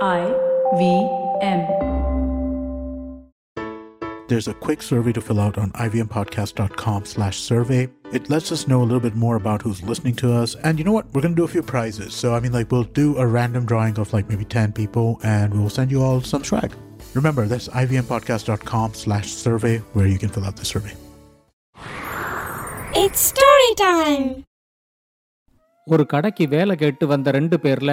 I V M. There's a quick survey to fill out on ivmpodcast.com slash survey. It lets us know a little bit more about who's listening to us. And you know what? We're going to do a few prizes. So, I mean, like, we'll do a random drawing of like maybe 10 people and we'll send you all some swag. Remember, that's ivmpodcast.com slash survey where you can fill out the survey. It's story time. ஒரு கடைக்கு வேலை கேட்டு வந்த ரெண்டு பேர்ல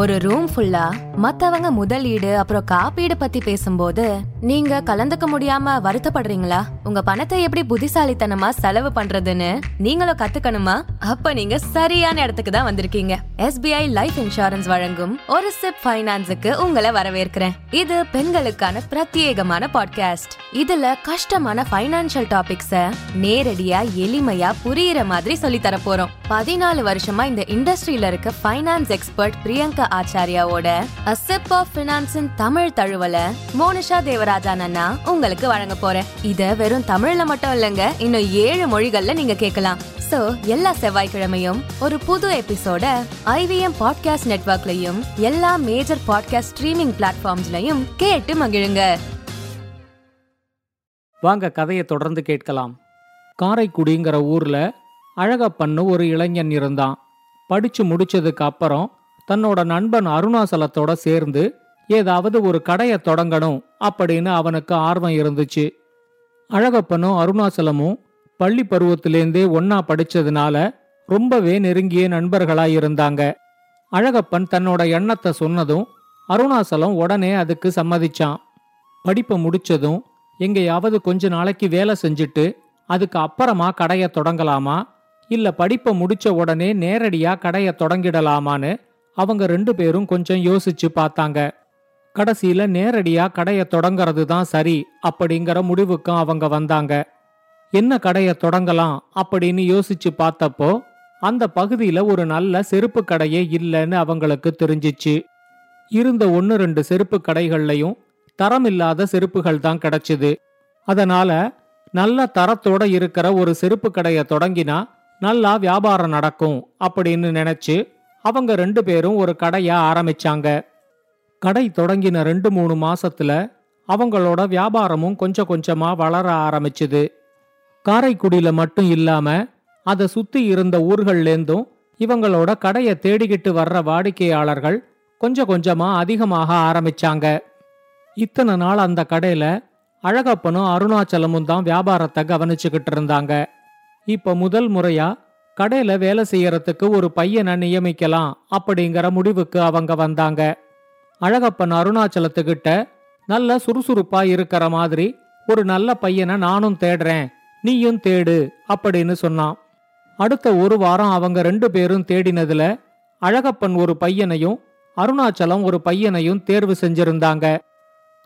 ஒரு room ஃபுல்லா மத்தவங்க முதலீடு அப்புறம் காப்பீடு பத்தி பேசும்போது நீங்க கலந்துக்க முடியாம வருத்தப்படுறீங்களா? உங்க பணத்தை எப்படி புத்திசாலித்தனமா செலவு பண்றதுன்னு நீங்களும் கத்துக்கணுமா? அப்ப நீங்க சரியான இடத்துக்கு தான் வந்திருக்கீங்க. எஸ்பிஐ லைஃப் இன்சூரன்ஸ் வழங்கும் ஒரு சிப் பைனான்ஸுக்கு உங்களை வரவேற்கிறேன். இது பெண்களுக்கான பிரத்யேகமான பாட்காஸ்ட் இதுல கஷ்டமான பைனான்சியல் டாபிக்ஸ நேரடியா எளிமையா புரியுற மாதிரி சொல்லி தர போறோம். பதினாலு வருஷமா இந்த இண்டஸ்ட்ரியில இருக்க ஃபைனான்ஸ் எக்ஸ்பர்ட் பிரியங்கா ஆச்சாரியாவோட அ சிப் ஆஃப் பினான்ஸின் தமிழ் தழுவல மோனிஷா தேவராஜன் அண்ணா உங்களுக்கு வழங்க போறேன். இத வெறும் தமிழ்ல மட்டும் இல்லைங்க இன்னும் ஏழு மொழிகள்ல நீங்க கேட்கலாம். சோ எல்லா செவ்வாய்க்கிழமையும் ஒரு புது எபிசோட ஐவிஎம் பாட்காஸ்ட் நெட்வொர்க்லயும் எல்லா மேஜர் பாட்காஸ்ட் ஸ்ட்ரீமிங் பிளாட்ஃபார்ம்ஸ்லயும் கேட்டு மகிழுங்க. வாங்க கதையை தொடர்ந்து கேட்கலாம். காரைக்குடிங்கிற ஊர்ல அழகப்பன்னு ஒரு இளைஞன் இருந்தான். படிச்சு முடிச்சதுக்கு அப்புறம் தன்னோட நண்பன் அருணாசலத்தோட சேர்ந்து ஏதாவது ஒரு கடையை தொடங்கணும் அப்படின்னு அவனுக்கு ஆர்வம் இருந்துச்சு. அழகப்பனும் அருணாசலமும் பள்ளி பருவத்திலேருந்தே ஒன்னா படிச்சதுனால ரொம்பவே நெருங்கிய நண்பர்களா இருந்தாங்க. அழகப்பன் தன்னோட எண்ணத்தை சொன்னதும் அருணாசலம் உடனே அதுக்கு சம்மதிச்சான். படிப்பை முடிச்சதும் எங்கேயாவது கொஞ்ச நாளைக்கு வேலை செஞ்சுட்டு அதுக்கு அப்புறமா கடையை தொடங்கலாமா? இல்ல படிப்பை முடிச்ச உடனே நேரடியா கடையை தொடங்கிடலாமான்னு அவங்க ரெண்டு பேரும் கொஞ்சம் யோசிச்சு பார்த்தாங்க. கடைசியில நேரடியா கடையை தொடங்கிறது தான் சரி அப்படிங்கிற முடிவுக்கும் அவங்க வந்தாங்க. என்ன கடையை தொடங்கலாம் அப்படின்னு யோசிச்சு பார்த்தப்போ அந்த பகுதியில ஒரு நல்ல செருப்பு கடையே இல்லைன்னு அவங்களுக்கு தெரிஞ்சிச்சு. இருந்த ஒன்னு ரெண்டு செருப்பு கடைகள்லயும் தரமில்லாத செருப்புகள் தான் கிடைச்சுது. அதனால நல்ல தரத்தோட இருக்கிற ஒரு செருப்பு கடையை தொடங்கினா நல்லா வியாபாரம் நடக்கும் அப்படின்னு நினைச்சு அவங்க ரெண்டு பேரும் ஒரு கடையா ஆரம்பிச்சாங்க. கடை தொடங்கின ரெண்டு மூணு மாசத்துல அவங்களோட வியாபாரமும் கொஞ்சம் கொஞ்சமா வளர ஆரம்பிச்சுது. காரைக்குடியில மட்டும் இல்லாம அதை சுத்தி இருந்த ஊர்கள்லேருந்தும் இவங்களோட கடையை தேடிக்கிட்டு வர்ற வாடிக்கையாளர்கள் கொஞ்சம் கொஞ்சமா அதிகமாக ஆரம்பிச்சாங்க. இத்தனை நாள் அந்த கடையில அழகப்பனும் அருணாச்சலமும் தான் வியாபாரத்தை கவனிச்சுக்கிட்டு இருந்தாங்க. இப்ப முதல் முறையா கடையில வேலை செய்யறதுக்கு ஒரு பையனை நியமிக்கலாம் அப்படிங்கிற முடிவுக்கு அவங்க வந்தாங்க. அழகப்பன் அருணாச்சலத்துக்கிட்ட நல்ல சுறுசுறுப்பா இருக்கிற மாதிரி ஒரு நல்ல பையனை நானும் தேடுறேன் நீயும் தேடு அப்படின்னு சொன்னான். அடுத்த ஒரு வாரம் அவங்க ரெண்டு பேரும் தேடினதுல அழகப்பன் ஒரு பையனையும் அருணாச்சலம் ஒரு பையனையும் தேர்வு செஞ்சிருந்தாங்க.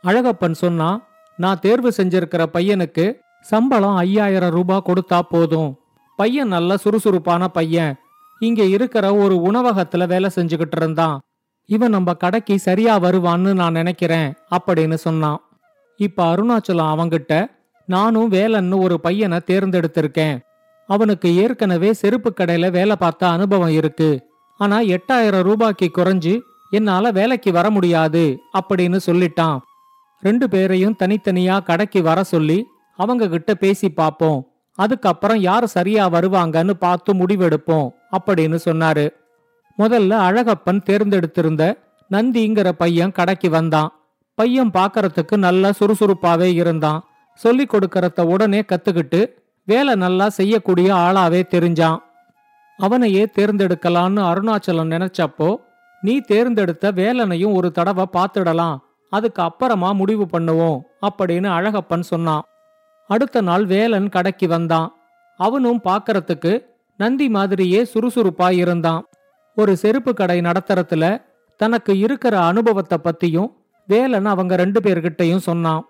அழகப்பன் சொன்னா நான் தேர்வு செஞ்சிருக்கிற பையனுக்கு சம்பளம் ஐயாயிரம் ரூபாய் கொடுத்தா போதும். பையன் நல்ல சுறுசுறுப்பான பையன். இங்க இருக்கிற ஒரு உணவகத்துல வேலை செஞ்சுக்கிட்டு இருந்தான். இவன் நம்ம கடைக்கு சரியா வருவான்னு நான் நினைக்கிறேன் அப்படின்னு சொன்னான். இப்ப அருணாச்சலம் அவங்கிட்ட நானும் வேலன்னு ஒரு பையனை தேர்ந்தெடுத்திருக்கேன். அவனுக்கு ஏற்கனவே செருப்பு கடையில வேலை பார்த்த அனுபவம் இருக்கு. ஆனா எட்டாயிரம் ரூபாய்க்கு குறைஞ்சு என்னால வேலைக்கு வர முடியாது அப்படின்னு சொல்லிட்டான். ரெண்டு பேரையும் தனித்தனியா கடைக்கு வர சொல்லி அவங்க கிட்ட பேசி பார்ப்போம். அதுக்கப்புறம் யார் சரியா வருவாங்கன்னு பார்த்து முடிவெடுப்போம் அப்படின்னு சொன்னாரு. முதல்ல அழகப்பன் தேர்ந்தெடுத்திருந்த நந்திங்கிற பையன் கடைக்கு வந்தான். பையன் பார்க்கறதுக்கு நல்லா சுறுசுறுப்பாவே இருந்தான். சொல்லி கொடுக்கறத உடனே கத்துக்கிட்டு வேலை நல்லா செய்யக்கூடிய ஆளாவே தெரிஞ்சான். அவனையே தேர்ந்தெடுக்கலான்னு அருணாச்சலம் நினைச்சப்போ நீ தேர்ந்தெடுத்த வேலனையும் ஒரு தடவை பார்த்துடலாம். அதுக்கு அப்புறமா முடிவு பண்ணுவோம் அப்படின்னு அழகப்பன் சொன்னான். அடுத்த நாள் வேலன் கடைக்கு வந்தான். அவனும் பார்க்கறதுக்கு நந்தி மாதிரியே சுறுசுறுப்பா இருந்தான். ஒரு செருப்பு கடை நடத்துறதுல தனக்கு இருக்கிற அனுபவத்தை பத்தியும் வேலன் அவங்க ரெண்டு பேர்கிட்டயும் சொன்னான்.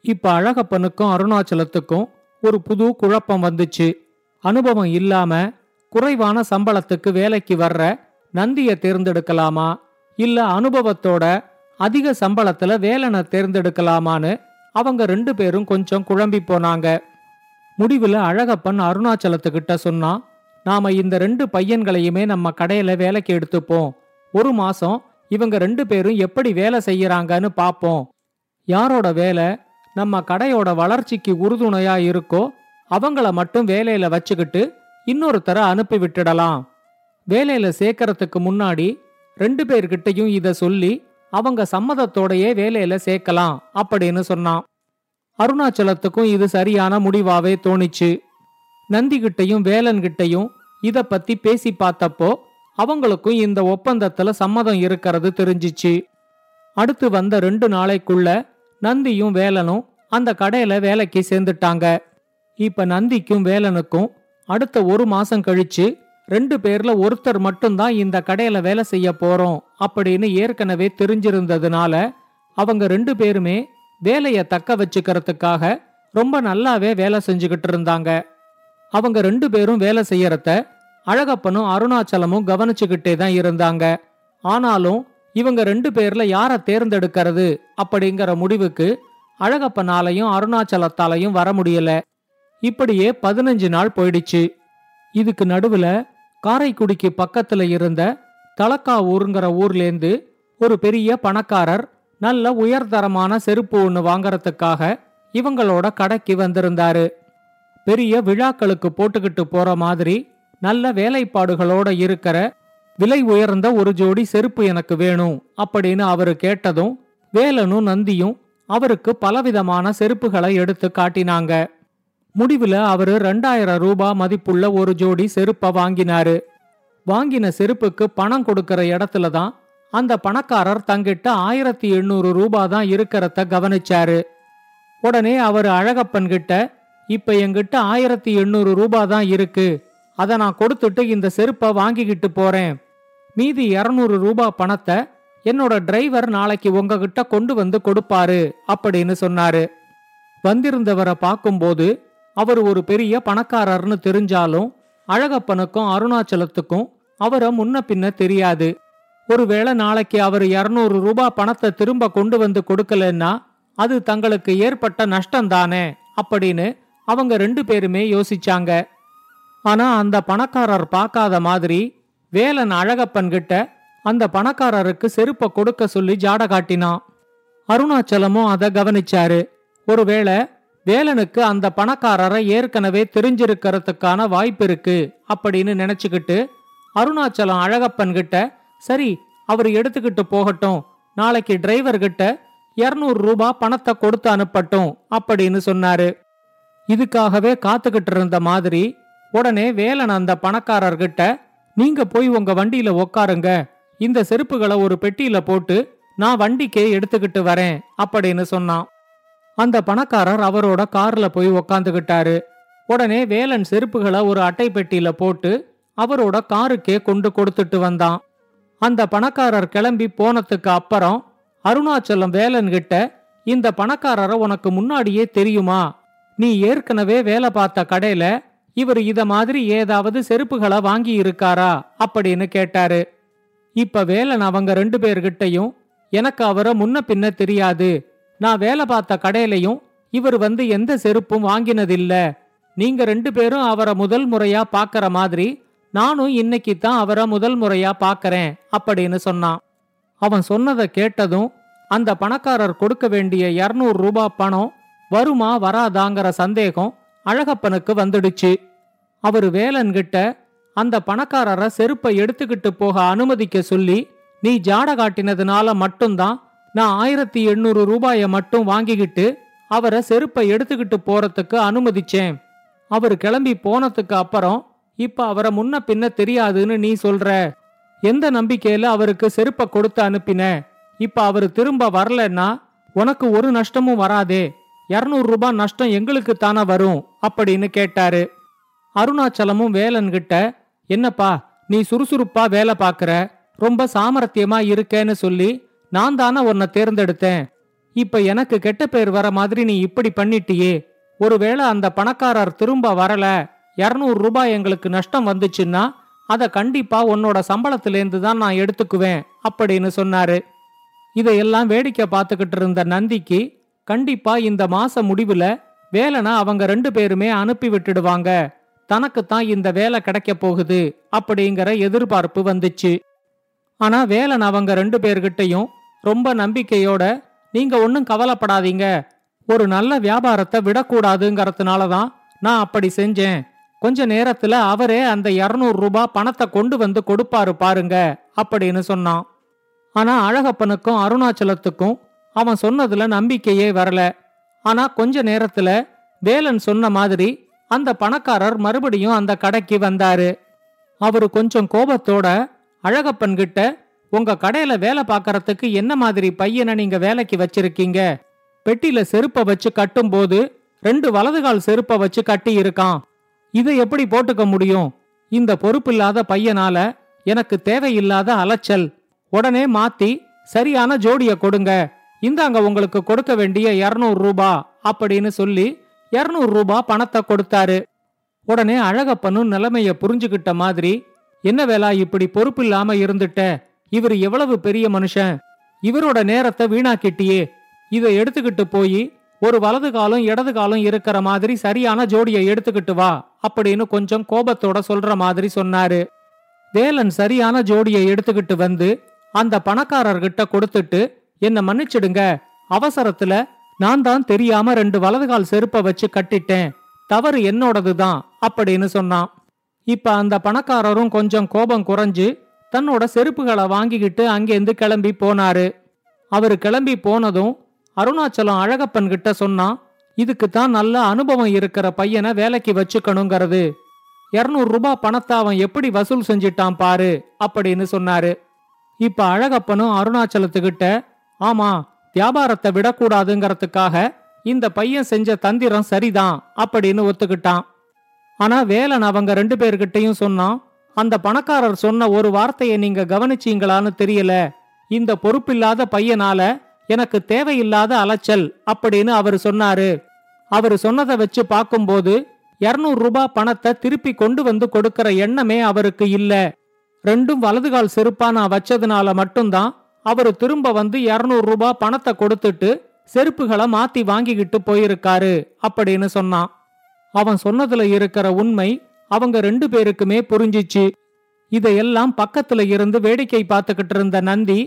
இப்ப அழகப்பனுக்கும் அருணாச்சலத்துக்கும் ஒரு புது குழப்பம் வந்துச்சு. அனுபவம் இல்லாம குறைவான சம்பளத்துக்கு வேலைக்கு வர்ற நந்திய தேர்ந்தெடுக்கலாமா? இல்ல அனுபவத்தோட அதிக சம்பளத்துல வேலனை தேர்ந்தெடுக்கலாமான்னு அவங்க ரெண்டு பேரும் கொஞ்சம் குழம்பி போனாங்க. முடிவுல அழகப்பன் அருணாச்சலத்துக்கிட்ட சொன்னான். நாம இந்த ரெண்டு பையன்களையுமே நம்ம கடையில வேலைக்கு எடுத்துப்போம். ஒரு மாசம் இவங்க ரெண்டு பேரும் எப்படி வேலை செய்யறாங்கன்னு பாப்போம். யாரோட வேலை நம்ம கடையோட வளர்ச்சிக்கு உறுதுணையா இருக்கோ அவங்கள மட்டும் வேலையில வச்சுக்கிட்டு இன்னொருத்தர அனுப்பி விட்டுடலாம். வேலையில சேர்க்கறதுக்கு முன்னாடி ரெண்டு பேர்கிட்டயும் இத சொல்லி அவங்க சம்மதத்தோடையே வேலையில சேர்க்கலாம் அப்படின்னு சொன்னான். அருணாச்சலத்துக்கும் இது சரியான முடிவாவே தோணிச்சு. நந்திகிட்டையும் வேலன்கிட்டையும் இத பத்தி பேசி பார்த்தப்போ அவங்களுக்கும் இந்த ஒப்பந்தத்துல சம்மதம் இருக்கிறது தெரிஞ்சிச்சு. அடுத்து வந்த ரெண்டு நாளைக்குள்ள நந்தியும் வேலனும் அந்த கடையில வேலைக்கு சேர்ந்துட்டாங்க. இப்ப நந்திக்கும் வேலனுக்கும் அடுத்த ஒரு மாசம் கழிச்சு ரெண்டு பேர்ல ஒருத்தர் மட்டும்தான் இந்த கடையில வேலை செய்ய போறோம் அப்படின்னு ஏற்கனவே தெரிஞ்சிருந்ததுனால அவங்க ரெண்டு பேருமே வேலைய தக்க வச்சுக்கிறதுக்காக ரொம்ப நல்லாவே வேலை செஞ்சுக்கிட்டு இருந்தாங்க. அவங்க ரெண்டு பேரும் வேலை செய்யறத அழகப்பனும் அருணாச்சலமும் கவனிச்சுக்கிட்டே தான் இருந்தாங்க. ஆனாலும் இவங்க ரெண்டு பேர்ல யார தேர்ந்தெடுக்கிறது அப்படிங்கிற முடிவுக்கு அழகப்பனாலையும் அருணாச்சலத்தாலையும் வர முடியல. இப்படியே பதினஞ்சு நாள் போயிடுச்சு. இதுக்கு நடுவுல காரைக்குடிக்கு பக்கத்துல இருந்த தலக்காவூருங்கிற ஊர்லேந்து ஒரு பெரிய பணக்காரர் நல்ல உயர்தரமான செருப்பு ஒன்று வாங்கறதுக்காக இவங்களோட கடைக்கு வந்திருந்தாரு. பெரிய விழாக்களுக்கு போட்டுக்கிட்டு போற மாதிரி நல்ல வேலைப்பாடுகளோட இருக்கிற விலை உயர்ந்த ஒரு ஜோடி செருப்பு எனக்கு வேணும் அப்படின்னு அவரு கேட்டதும் வேலனும் நந்தியும் அவருக்கு பலவிதமான செருப்புகளை எடுத்து காட்டினாங்க. முடிவுல அவரு ரெண்டாயிரம் ரூபாய் மதிப்புள்ள ஒரு ஜோடி செருப்பை வாங்கினாரு. வாங்கின செருப்புக்கு பணம் கொடுக்கற இடத்துல தான் அந்த பணக்காரர் தங்கிட்ட ஆயிரத்தி எண்ணூறு ரூபா தான் இருக்கிறத கவனிச்சாரு. உடனே அவர் அழகப்பன் கிட்ட இப்ப எங்கிட்ட ஆயிரத்தி எண்ணூறு ரூபா தான் இருக்கு. அதை நான் கொடுத்துட்டு இந்த செருப்பை வாங்கிக்கிட்டு போறேன். மீதி இருநூறு ரூபாய் பணத்தை என்னோட டிரைவர் நாளைக்கு உங்ககிட்ட கொண்டு வந்து கொடுப்பாரு அப்படின்னு சொன்னாரு. வந்திருந்தவரை பார்க்கும்போது அவர் ஒரு பெரிய பணக்காரர்னு தெரிஞ்சாலும் அழகப்பனுக்கும் அருணாச்சலத்துக்கும் அவரை முன்ன பின்ன தெரியாது. ஒருவேளை நாளைக்கு அவர் இருநூறு ரூபாய் பணத்தை திரும்ப கொண்டு வந்து கொடுக்கலன்னா அது தங்களுக்கு ஏற்பட்ட நஷ்டம்தானே அப்படின்னு அவங்க ரெண்டு பேருமே யோசிச்சாங்க. ஆனா அந்த பணக்காரர் பார்க்காத மாதிரி வேலன் அழகப்பன் கிட்ட அந்த பணக்காரருக்கு செருப்பை கொடுக்க சொல்லி ஜாட காட்டினான். அருணாச்சலமும் அதை கவனிச்சாரு. ஒருவேளை வேலனுக்கு அந்த பணக்காரரை ஏற்கனவே தெரிஞ்சிருக்கிறதுக்கான வாய்ப்பு இருக்கு அப்படின்னு நினைச்சுக்கிட்டு அருணாச்சலம் அழகப்பன் கிட்ட சரி அவர் எடுத்துக்கிட்டு போகட்டும். நாளைக்கு டிரைவர் கிட்ட இருநூறு ரூபாய் பணத்தை கொடுத்து அனுப்பட்டும் அப்படின்னு சொன்னாரு. இதுக்காகவே காத்துக்கிட்டு இருந்த மாதிரி உடனே வேலன் அந்த பணக்காரர்கிட்ட நீங்க போய் உங்க வண்டியில உக்காருங்க. இந்த செருப்புகளை ஒரு பெட்டியில போட்டு நான் வண்டிக்கே எடுத்துக்கிட்டு வரேன் அப்படின்னு சொன்னான். அந்த பணக்காரர் அவரோட கார்ல போய் உக்காந்துகிட்டாரு உடனே வேலன் செருப்புகளை ஒரு அட்டை பெட்டியில போட்டு அவரோட காருக்கே கொண்டு கொடுத்துட்டு வந்தான். அந்த பணக்காரர் கிளம்பி போனதுக்கு அப்புறம் அருணாச்சலம் வேலன் கிட்ட இந்த பணக்காரரை உனக்கு முன்னாடியே தெரியுமா? நீ ஏற்கனவே வேலை பார்த்த கடையில இவர் இத மாதிரி ஏதாவது செருப்புகளை வாங்கி இருக்காரா? அப்படின்னு கேட்டாரு. இப்ப வேலன் அவங்க ரெண்டு பேர்கிட்டயும் எனக்கு அவரை முன்ன பின்ன தெரியாது. நான் வேலை பார்த்த கடையிலையும் இவர் வந்து எந்த செருப்பும் வாங்கினதில்ல. நீங்க ரெண்டு பேரும் அவரை முதல் முறையா பாக்கற மாதிரி நானும் இன்னைக்கு தான் அவரை முதல் முறையா பாக்கறேன் அப்படின்னு சொன்னான். அவன் சொன்னதை கேட்டதும் அந்த பணக்காரர் கொடுக்க வேண்டிய இருநூறு ரூபாய் பணம் வருமா வராதாங்கிற சந்தேகம் அழகப்பனுக்கு வந்துடுச்சு. அவரு வேலன்கிட்ட அந்த பணக்காரரை செருப்பை எடுத்துக்கிட்டு போக அனுமதிக்க சொல்லி நீ ஜாட காட்டினதுனால மட்டும்தான் நான் ஆயிரத்தி எண்ணூறு ரூபாய மட்டும் வாங்கிக்கிட்டு அவரை செருப்பை எடுத்துக்கிட்டு போறதுக்கு அனுமதிச்சேன். அவர் கிளம்பி போனதுக்கு அப்புறம் இப்ப அவரை முன்ன பின்ன தெரியாதுன்னு நீ சொல்ற. எந்த நம்பிக்கையில அவருக்கு செருப்பை கொடுத்து அனுப்பின? இப்ப அவர் திரும்ப வரலன்னா உனக்கு ஒரு நஷ்டமும் வராதே. இருநூறு ரூபாய் நஷ்டம் எங்களுக்கு தானே வரும் அப்படின்னு கேட்டாரு. அருணாச்சலமும் வேலன்கிட்ட என்னப்பா நீ சுறுசுறுப்பா வேலை பார்க்கற. ரொம்ப சாமர்த்தியமா இருக்கேன்னு சொல்லி நான் தானே உன்னை தேர்ந்தெடுத்தேன். இப்ப எனக்கு கெட்ட பேர் வர மாதிரி நீ இப்படி பண்ணிட்டியே. ஒருவேளை அந்த பணக்காரர் திரும்ப வரல. இருநூறு ரூபாய் எங்களுக்கு நஷ்டம் வந்துச்சுன்னா அதை கண்டிப்பா உன்னோட சம்பளத்திலேருந்து தான் நான் எடுத்துக்குவேன் அப்படின்னு சொன்னாரு. இதையெல்லாம் வேடிக்கை பார்த்துக்கிட்டு இருந்த நந்திக்கு கண்டிப்பா இந்த மாச முடிவுல வேலனை அவங்க ரெண்டு பேருமே அனுப்பி விட்டுடுவாங்க. தனக்குத்தான் இந்த வேலை கிடைக்க போகுது அப்படிங்கிற எதிர்பார்ப்பு வந்துச்சு. ஆனா வேலன் அவங்க ரெண்டு பேர்கிட்டயும் ரொம்ப நம்பிக்கையோட நீங்க ஒன்னும் கவலைப்படாதீங்க. ஒரு நல்ல வியாபாரத்தை விடக்கூடாதுங்கிறதுனால தான் நான் அப்படி செஞ்சேன். கொஞ்ச நேரத்துல அவரே அந்த 200 ரூபாய் பணத்தை கொண்டு வந்து கொடுப்பாரு பாருங்க அப்படின்னு சொன்னான். ஆனா அழகப்பனுக்கும் அருணாச்சலத்துக்கும் அவன் சொன்னதுல நம்பிக்கையே வரல. ஆனா கொஞ்ச நேரத்துல வேலன் சொன்ன மாதிரி அந்த பணக்காரர் மறுபடியும் அந்த கடைக்கு வந்தாரு. அவரு கொஞ்சம் கோபத்தோட அழகப்பன் கிட்ட உங்க கடையில வேலை பார்க்கறதுக்கு என்ன மாதிரி பையனை நீங்க வேலைக்கு வச்சிருக்கீங்க? பெட்டில செருப்ப வச்சு கட்டும்போது ரெண்டு வலதுகால் செருப்ப வச்சு கட்டி இருக்கான். இதை எப்படி போட்டுக்க முடியும்? இந்த பொறுப்பில்லாத பையனால எனக்கு தேவையில்லாத அலைச்சல். உடனே மாத்தி சரியான ஜோடிய கொடுங்க. இந்தாங்க உங்களுக்கு கொடுக்க வேண்டிய 200 ரூபா அப்படின்னு சொல்லி 200 ரூபா பணத்தை கொடுத்தாரு. உடனே அழகப்பனும் நிலைமைய புரிஞ்சுகிட்ட மாதிரி என்ன வேலா இப்படி பொறுப்பில்லாம இருந்துட்ட? இவர் எவ்வளவு பெரிய மனுஷன்? இவரோட நேரத்தை வீணாக்கிட்டியே. இதை எடுத்துக்கிட்டு போய் ஒரு வலது காலம் இடது காலம் இருக்கிற மாதிரி சரியான ஜோடியை எடுத்துக்கிட்டு வா அப்படின்னு கொஞ்சம் கோபத்தோட சொல்ற மாதிரி சொன்னாரு. வேலன் சரியான ஜோடியை எடுத்துக்கிட்டு வந்து அந்த பணக்காரர்கிட்ட கொடுத்துட்டு என்ன மன்னிச்சிடுங்க. அவசரத்துல நான் தான் தெரியாம ரெண்டு வலதுகால் செருப்ப வச்சு கட்டிட்டேன். தவறு என்னோடதுதான் அப்படின்னு சொன்னான். இப்ப அந்த பணக்காரரும் கொஞ்சம் கோபம் குறைஞ்சு தன்னோட செருப்புகளை வாங்கிக்கிட்டு அங்கேருந்து கிளம்பி போனாரு. அவரு கிளம்பி போனதும் அருணாச்சலம் அழகப்பன் கிட்ட சொன்னான் இதுக்கு தான் நல்ல அனுபவம் இருக்கிற பையனை வேலைக்கு வச்சுக்கணுங்கிறது. 200 ரூபாய் பணத்தை அவன் எப்படி வசூல் செஞ்சிட்டான் பாரு அப்படின்னு சொன்னாரு. இப்ப அழகப்பனும் அருணாச்சலத்துக்கிட்ட ஆமா வியாபாரத்தை விடக்கூடாதுங்கிறதுக்காக இந்த பையன் செஞ்ச தந்திரம் சரிதான் அப்படின்னு ஒத்துக்கிட்டான். ஆனா வேலன் அவங்க ரெண்டு பேர்கிட்டையும் சொன்னான் அந்த பணக்காரர் சொன்ன ஒரு வார்த்தையை நீங்க கவனிச்சீங்களான்னு தெரியல. இந்த பொறுப்பில்லாத பையனால எனக்கு தேவையில்லாத அலைச்சல் அப்படின்னு அவர் சொன்னாரு. அவர் சொன்னதை வச்சு பார்க்கும்போது 200 ரூபாய் பணத்தை திருப்பி கொண்டு வந்து கொடுக்கிற எண்ணமே அவருக்கு இல்ல. ரெண்டும் வலதுகால் செருப்பா நான் வச்சதுனால மட்டும்தான் அவரு திரும்ப வந்து 200 ரூபாய் பணத்தை கொடுத்துட்டு செருப்புகளை மாத்தி வாங்கிக்கிட்டு போயிருக்காரு அப்படின்னு சொன்னான். அவன் சொன்னதுல இருக்கிற உண்மை அவங்க ரெண்டு பேருக்குமே புரிஞ்சிச்சு. இதையெல்லாம் பக்கத்துல இருந்து வேடிக்கை பார்த்துக்கிட்டு இருந்த நந்தி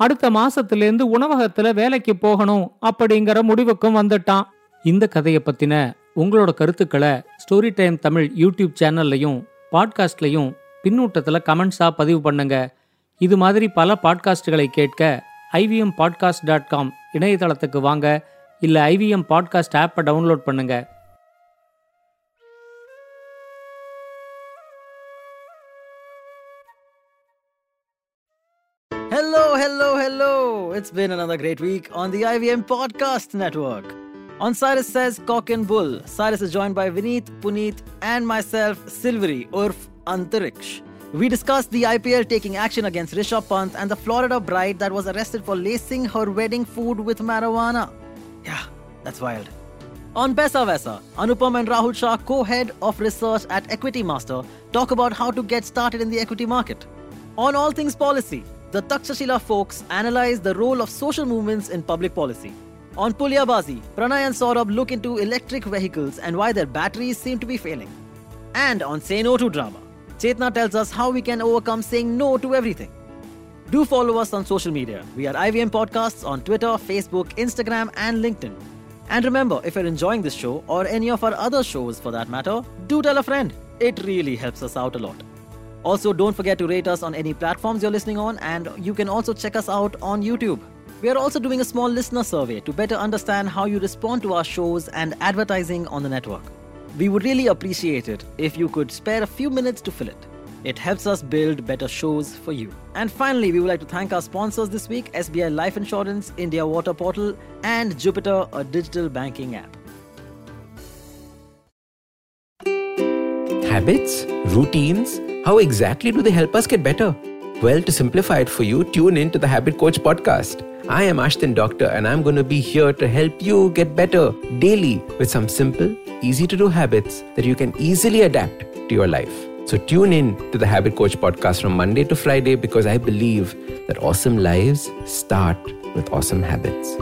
அடுத்த மாசத்திலேருந்து உணவகத்துல வேலைக்கு போகணும் அப்படிங்கிற முடிவுக்கும் வந்துட்டான். இந்த கதையை பத்தின உங்களோட கருத்துக்களை ஸ்டோரி டைம் தமிழ் யூடியூப் சேனல்லையும் பாட்காஸ்ட்லையும் பின்னூட்டத்தில் கமெண்ட்ஸா பதிவு பண்ணுங்கள் இது மாதிரி பல பாட்காஸ்டுகளை கேட்க ஐவிஎம் பாட்காஸ்ட் டாட் காம் இணையதளத்துக்கு வாங்க இல்லை ஐவிஎம் பாட்காஸ்ட் ஆப்பை டவுன்லோட் பண்ணுங்க Hello, hello, hello. It's been another great week on the IVM Podcast Network. On Cyrus Says Cock and Bull, Cyrus is joined by Vineet, Puneet, and myself, Silvery, Urf Antariksh. We discussed the IPL taking action against Rishabh Pant and the Florida bride that was arrested for lacing her wedding food with marijuana. Yeah, that's wild. On Pesa Vesa, Anupam and Rahul Shah, co-head of research at Equity Master, talk about how to get started in the equity market. On All Things Policy, the Takshashila folks analyze the role of social movements in public policy. On Pulyabazi, Pranay and Saurabh look into electric vehicles and why their batteries seem to be failing. And on Say No to Drama, Chetna tells us how we can overcome saying no to everything. Do follow us on social media. We are IVM Podcasts on Twitter, Facebook, Instagram, and LinkedIn. And remember, if you're enjoying this show or any of our other shows for that matter, do tell a friend. It really helps us out a lot. Also, don't forget to rate us on any platforms you're listening on, and you can also check us out on YouTube. We are also doing a small listener survey to better understand how you respond to our shows and advertising on the network. We would really appreciate it if you could spare a few minutes to fill it. It helps us build better shows for you. And finally, we would like to thank our sponsors this week SBI Life Insurance, India Water Portal, and Jupiter, a digital banking app. Habits? Routines? How exactly do they help us get better? Well, to simplify it for you, tune in to the Habit Coach podcast. I am Ashton Doctor, and I'm going to be here to help you get better daily with some simple, easy to do habits that you can easily adapt to your life. So tune in to the Habit Coach podcast from Monday to Friday because I believe that awesome lives start with awesome habits.